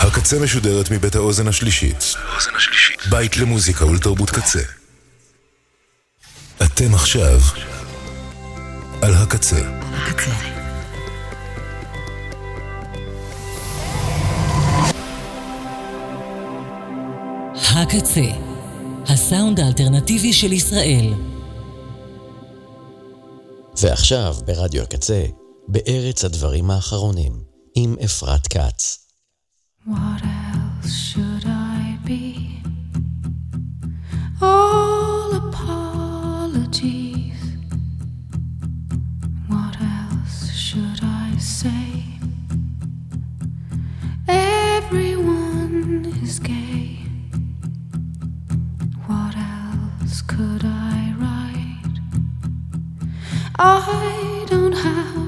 הקצה משודרת מבית האוזן השלישית. בית למוזיקה ולתרבות קצה. אתם עכשיו על הקצה. הקצה. הקצה, הסאונד האלטרנטיבי של ישראל. ועכשיו ברדיו הקצה, בארץ הדברים האחרונים, עם אפרת כץ. What else should I be? All apologies. What else should I say? Everyone is gay. What else could I write? I don't have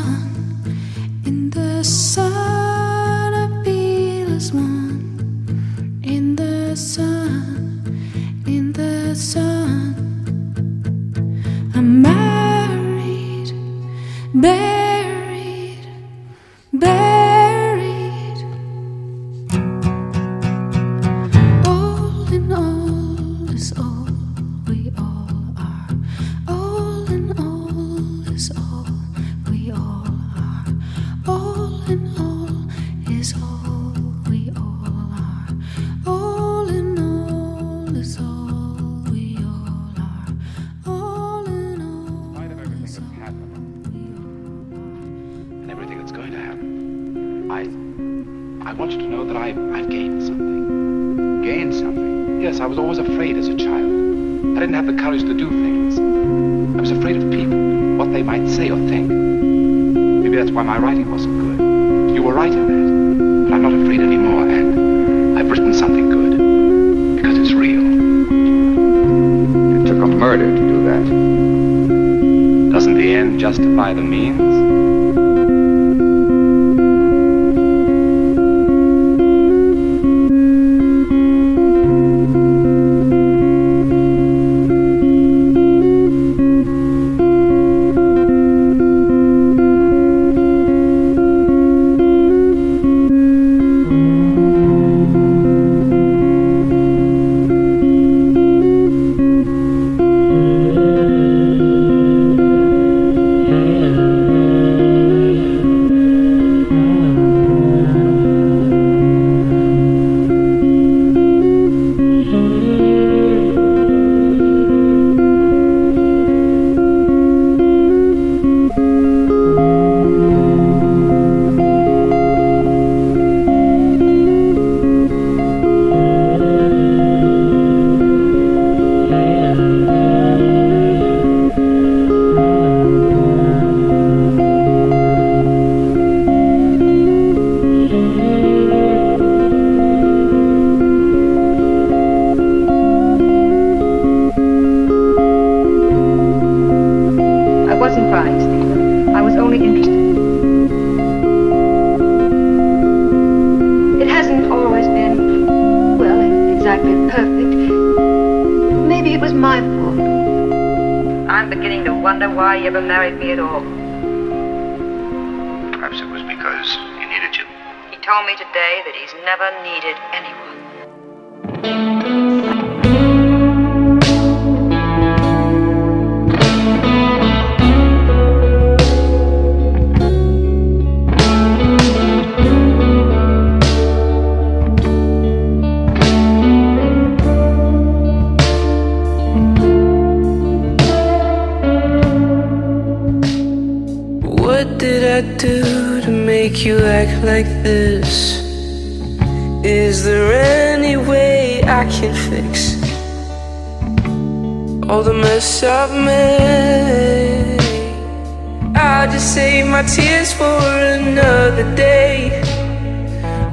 my tears for another day.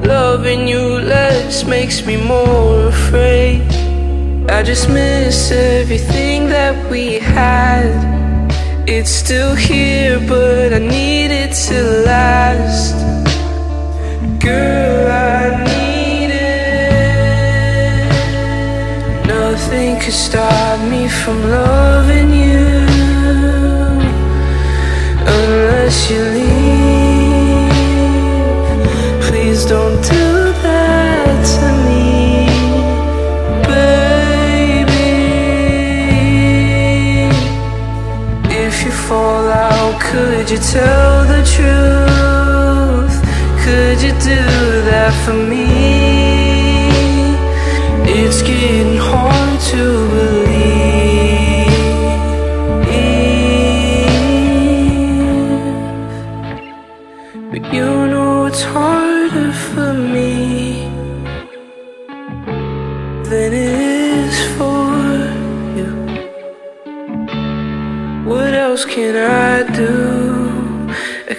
Loving you less makes me more afraid. I just miss everything that we had. It's still here, but I need it to last. Girl, I need it. Nothing could stop me from loving you could you tell the truth? Could you do that for me? It's getting hard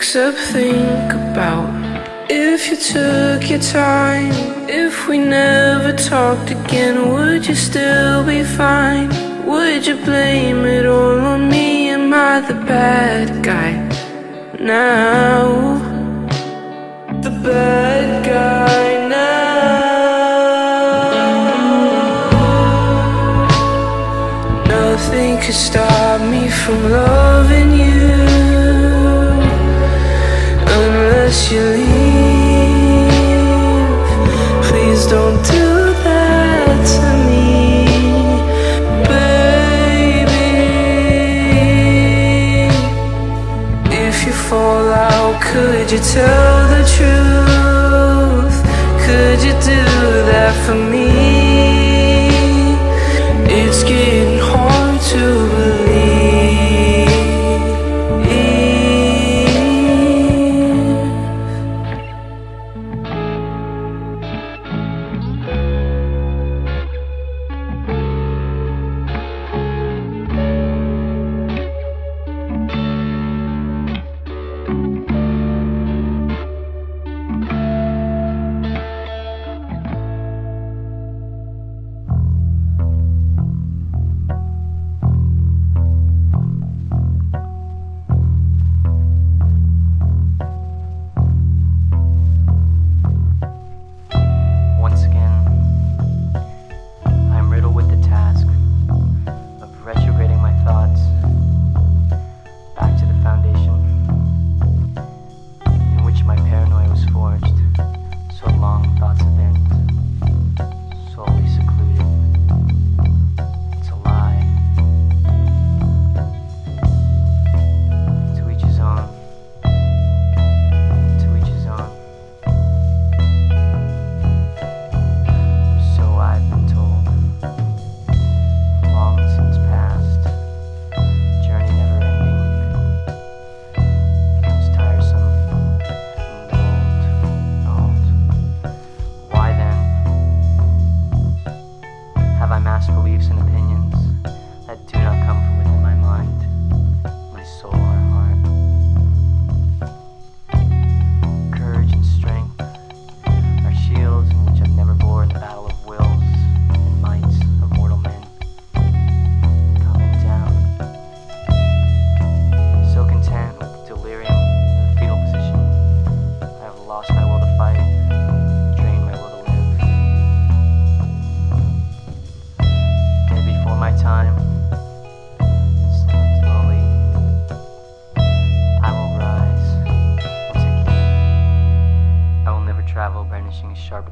except think about if you took your time? If we never talked again, would you still be fine? Would you blame it all on me? Am I the bad guy now? The bad guy now. Nothing could stop me from loving you unless you leave. Please don't do that to me, baby. If you fall out, could you tell the truth? Could you do that for me?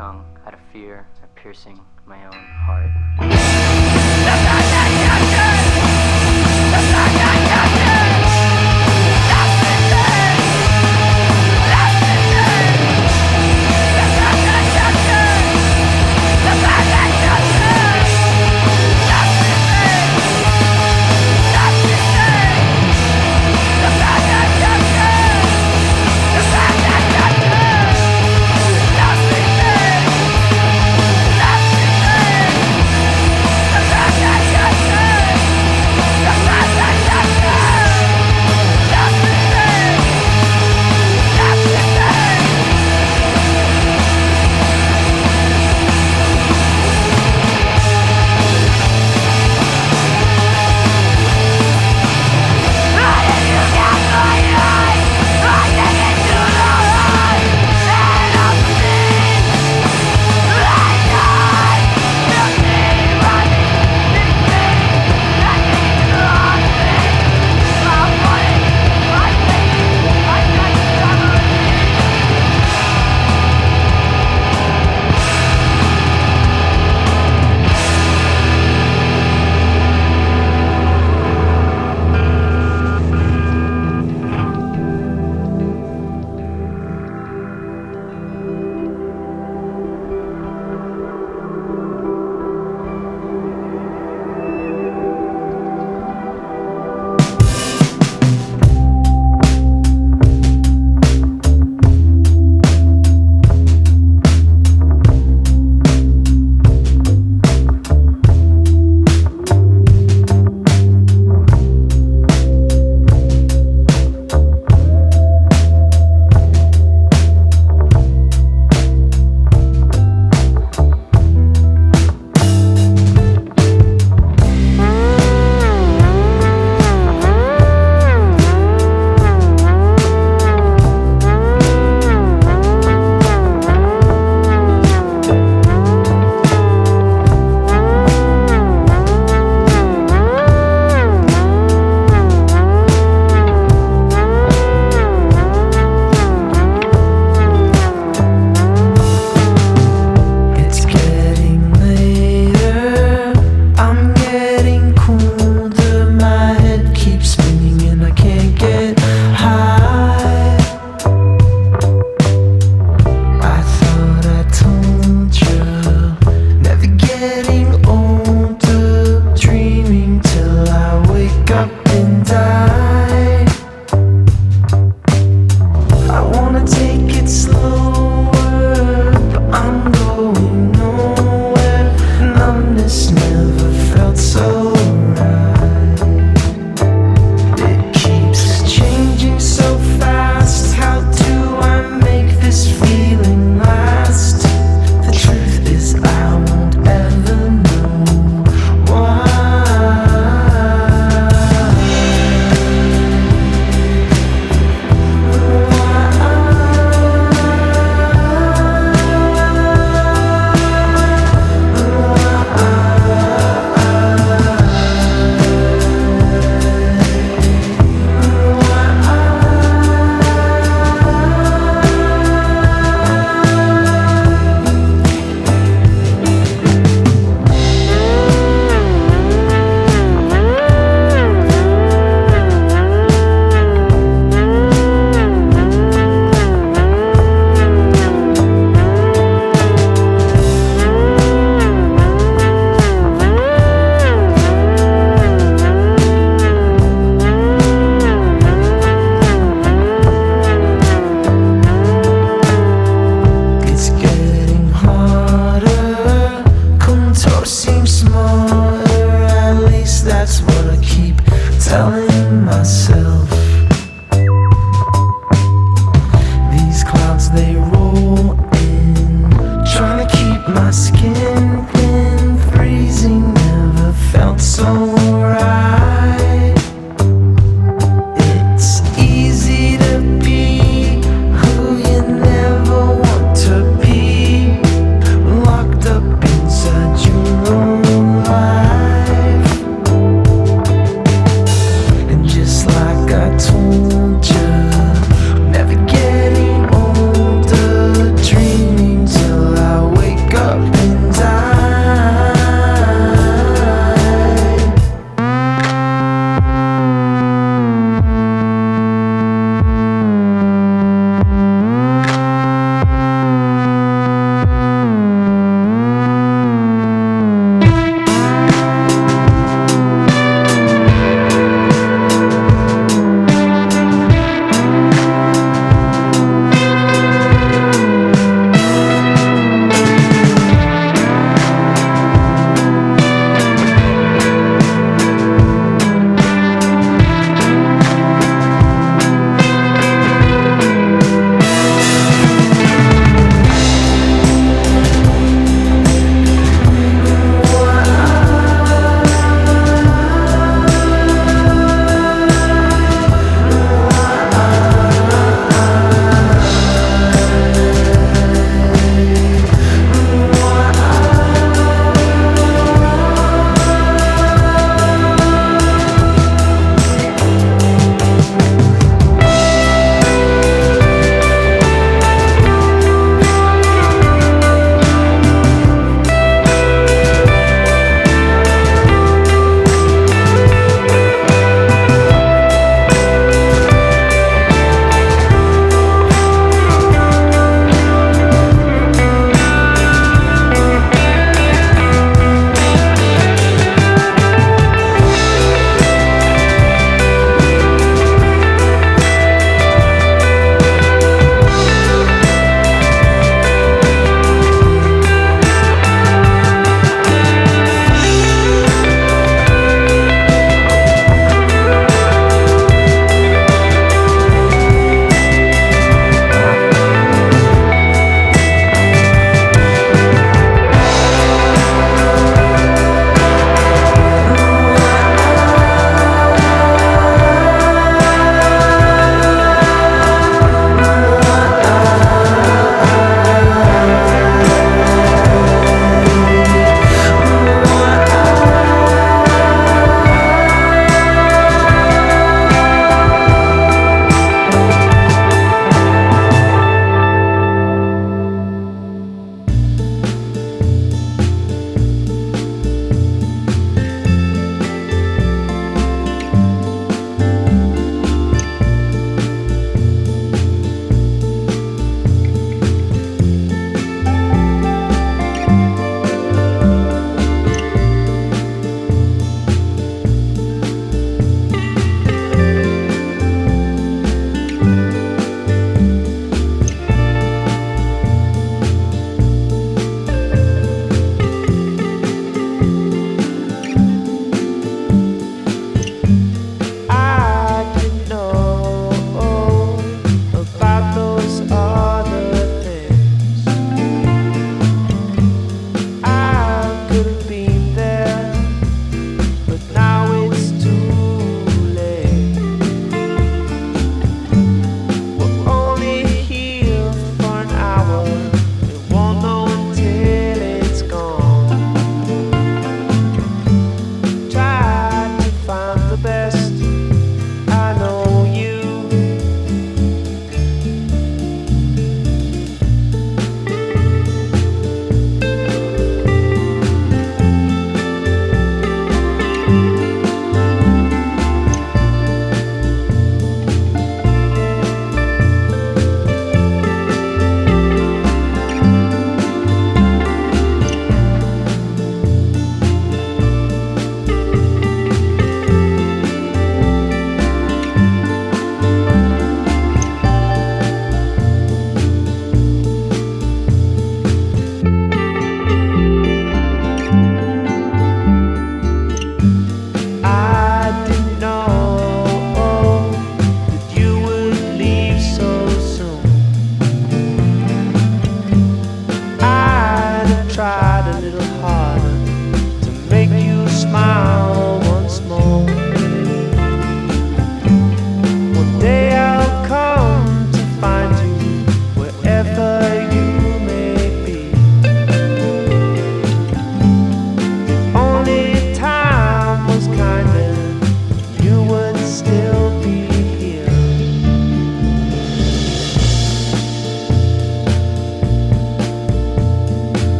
Tongue out of fear of piercing my own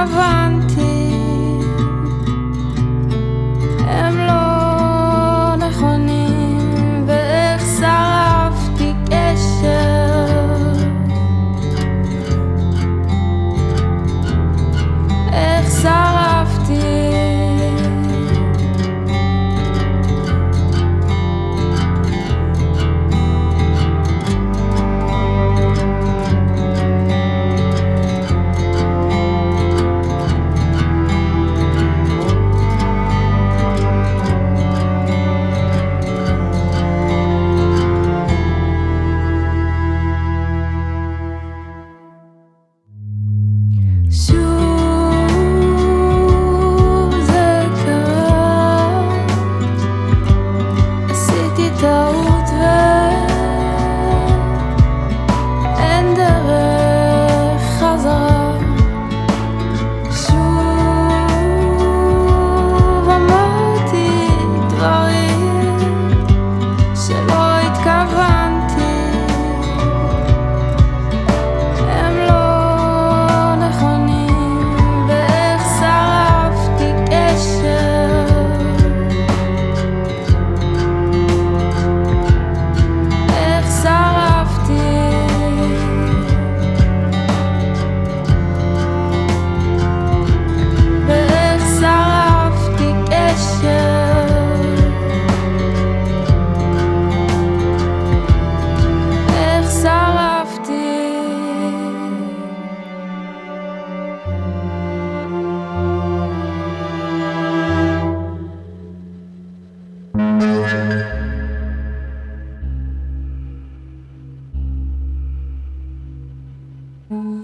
avanti. Mm-hmm.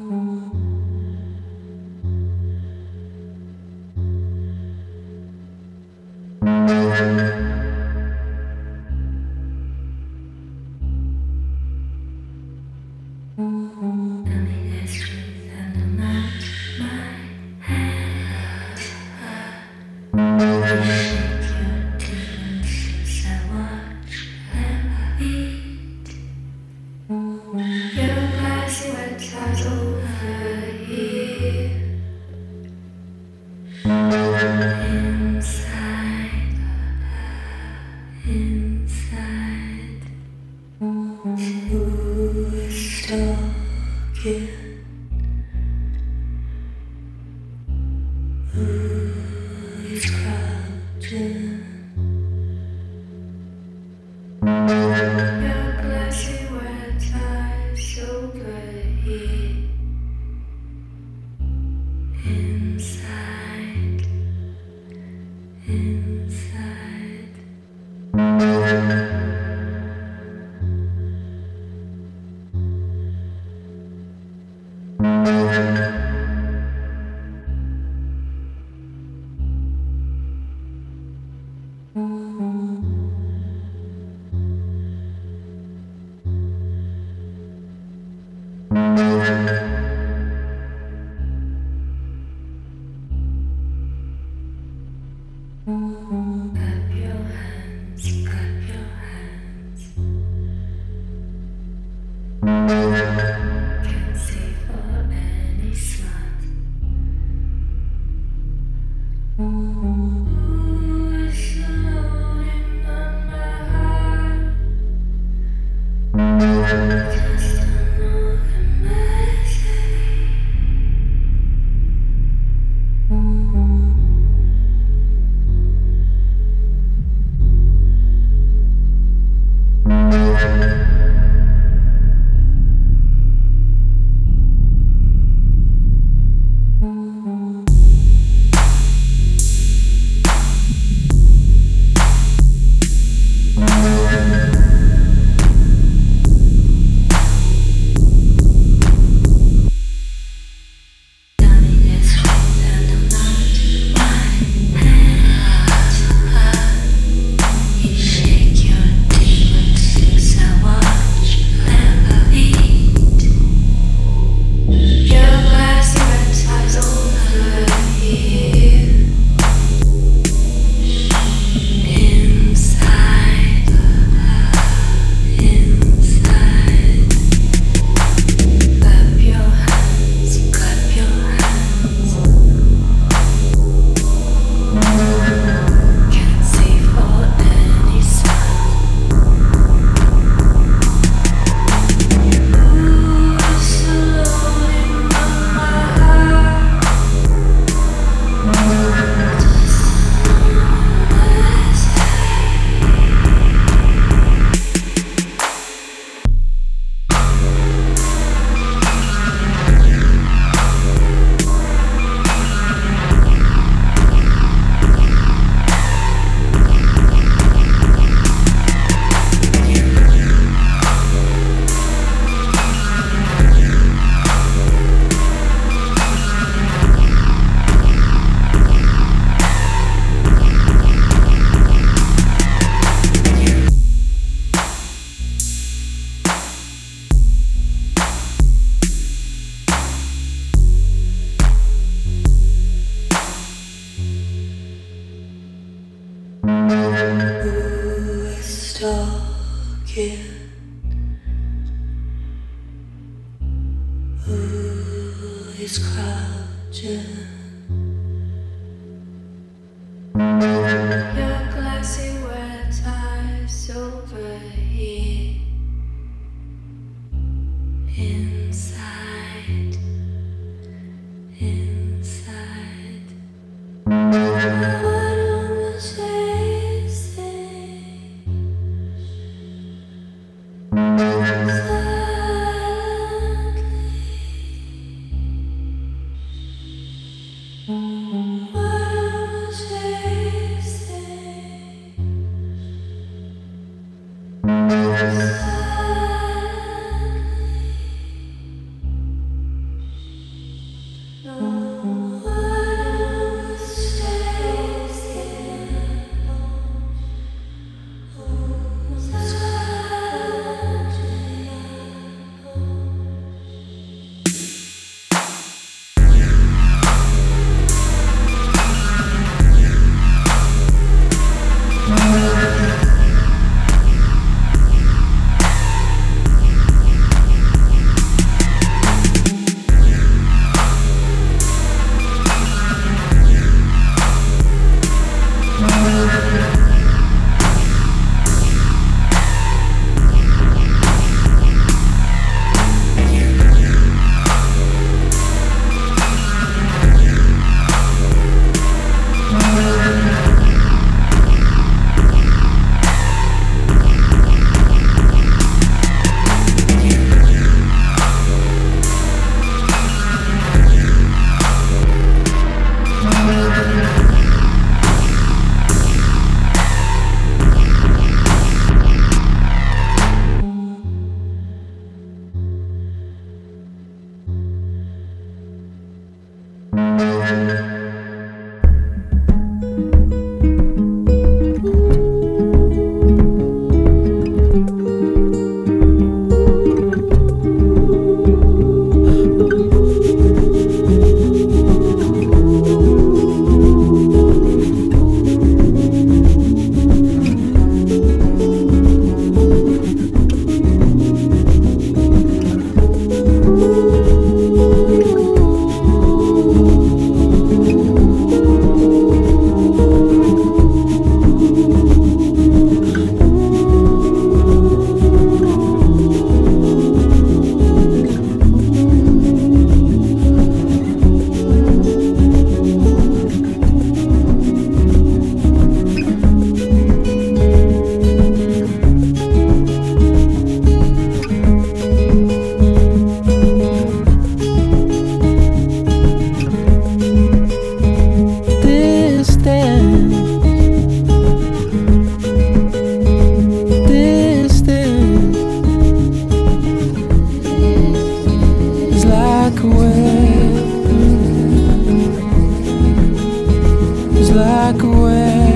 like a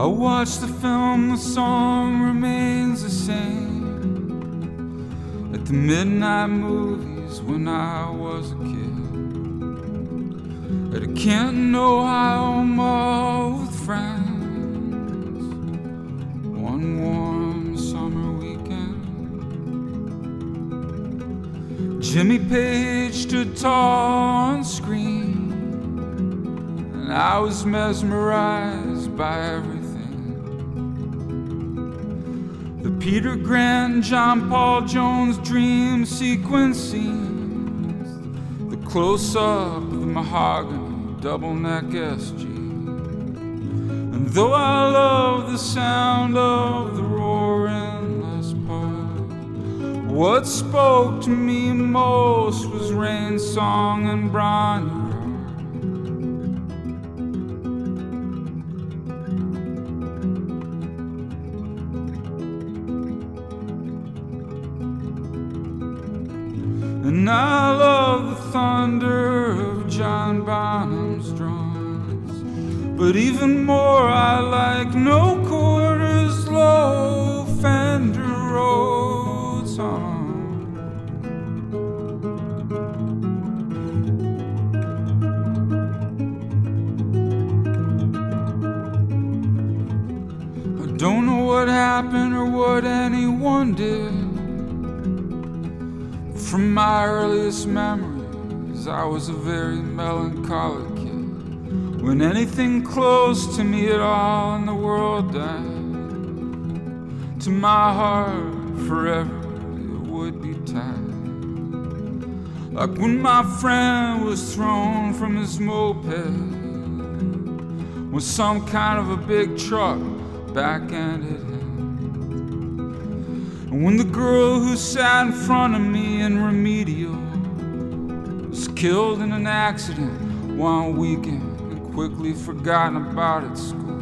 I watched the film, the song remains the same. At the midnight movies when I was a kid. At a Canton, Ohio mall with friends. One warm summer weekend. Jimmy Page stood tall on screen. And I was mesmerized by everything. Peter Grant, John Paul Jones dream sequence scenes. The close up of the mahogany double neck SG. And though I love the sound of the roaring Les Paul, what spoke to me most was rain song and Bron-Yr-Aur even more, I like no quarters, low Fender Rhodes. Uh. I don't know what happened or what anyone did. From my earliest memories, I was a very melancholic. When anything close to me at all in the world died, to my heart forever it would be tied. Like when my friend was thrown from his moped with some kind of a big truck back-ended him. And when the girl who sat in front of me in remedial was killed in an accident one weekend quickly forgotten about at school.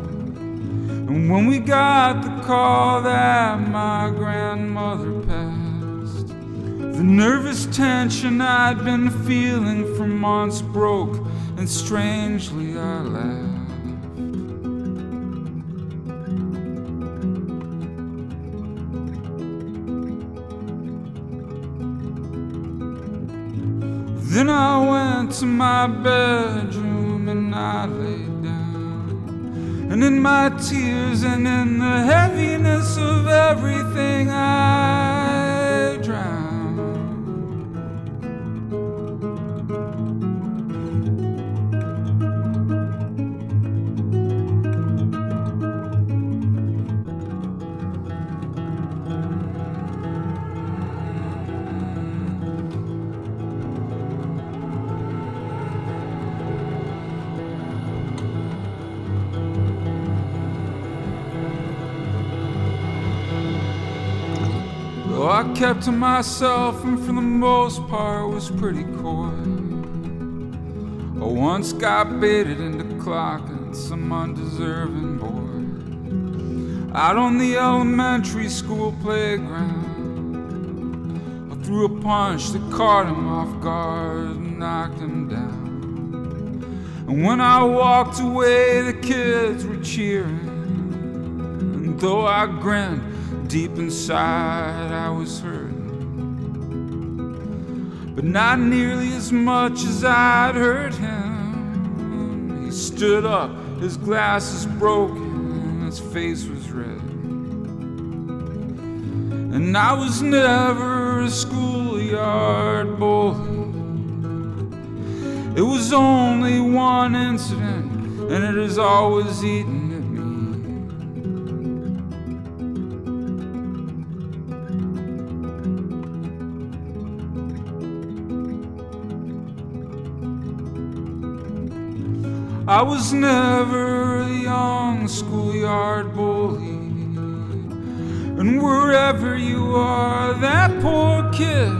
And when we got the call that my grandmother passed, the nervous tension I'd been feeling for months broke, and strangely I laughed. Then I went to my bedroom I lay down. And in my tears and in the heaviness of everything, I drowned. Kept to myself and for the most part was pretty coy. I once got baited into clocking some undeserving boy out on the elementary school playground. I threw a punch that caught him off guard and knocked him down. And when I walked away, the kids were cheering. And though I grinned, Deep inside, I was hurting. But not nearly as much as I'd hurt him. He stood up, his glasses broken, his face was red. And I was never a schoolyard bully. It was only one incident, and it has always eaten I was never a young schoolyard bully. And wherever you are, that poor kid,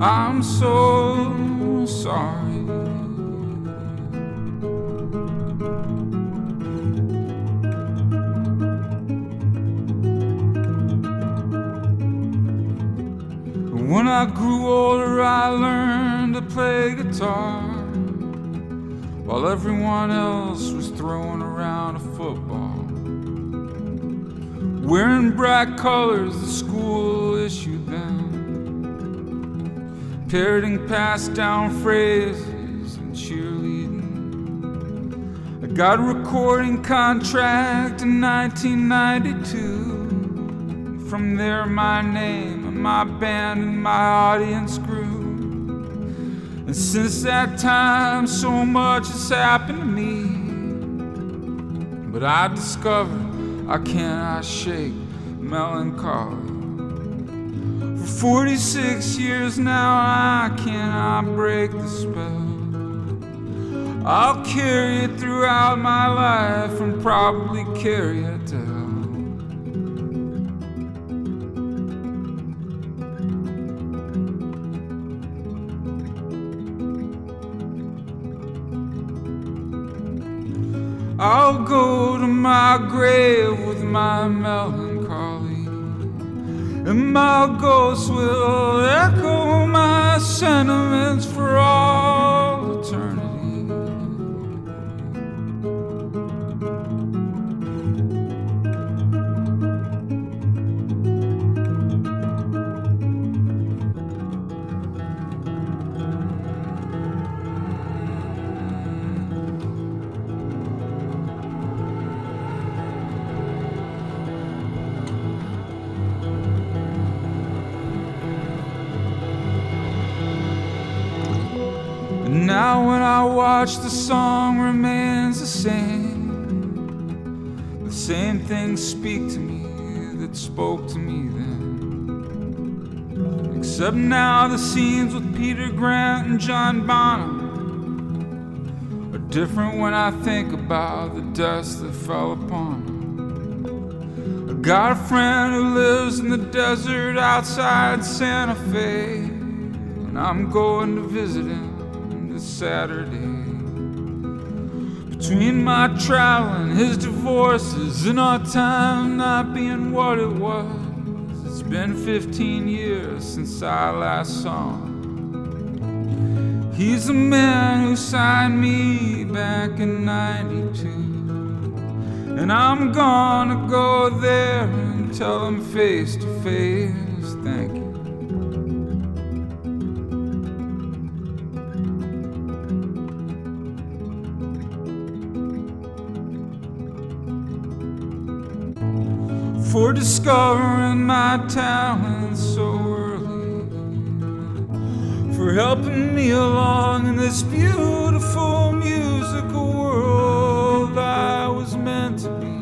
I'm so sorry. When I grew older, I learned to play guitar while everyone else was throwing around a football. Wearing bright colors the school issued them, parroting passed down phrases and cheerleading. I got a recording contract in 1992. From there, my name and my band and my audience grew. And since that time, so much has happened to me. But I discovered I cannot shake melancholy. For 46 years now, I cannot break the spell. I'll carry it throughout my life and probably carry it to I'll go to my grave with my melancholy, and my ghost will echo my sentiments for all The song remains the same. The same things speak to me that spoke to me then. Except now the scenes with Peter Grant and John Bonham are different when I think about the dust that fell upon them. I got a friend who lives in the desert outside Santa Fe, and I'm going to visit him this Saturday. Between my trial and his divorces and our time not being what it was, it's been 15 years since I last saw him. He's the man who signed me back in 92. And I'm gonna go there and tell him face to face, thank you. For discovering my talent so early, for helping me along in this beautiful musical world I was meant to be.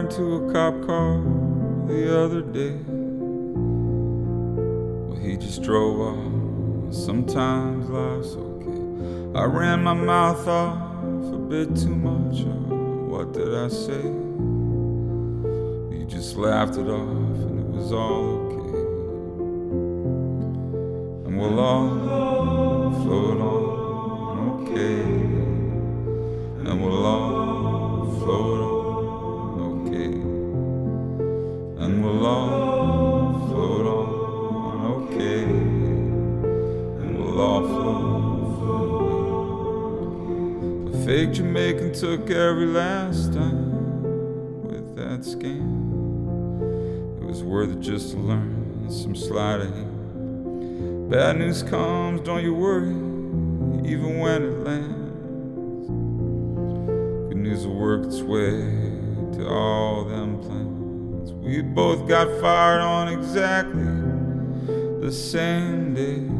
Into a cop car the other day. Well, he just drove off. Sometimes life's okay. I ran my mouth off a bit too much. Uh, what did I say? He just laughed it off and it was all okay. And we'll all float on, big Jamaican took every last dime with that scam. It was worth it just to learn some sliding. Bad news comes, don't you worry, even when it lands. Good news will work its way to all them plans. We both got fired on exactly the same day.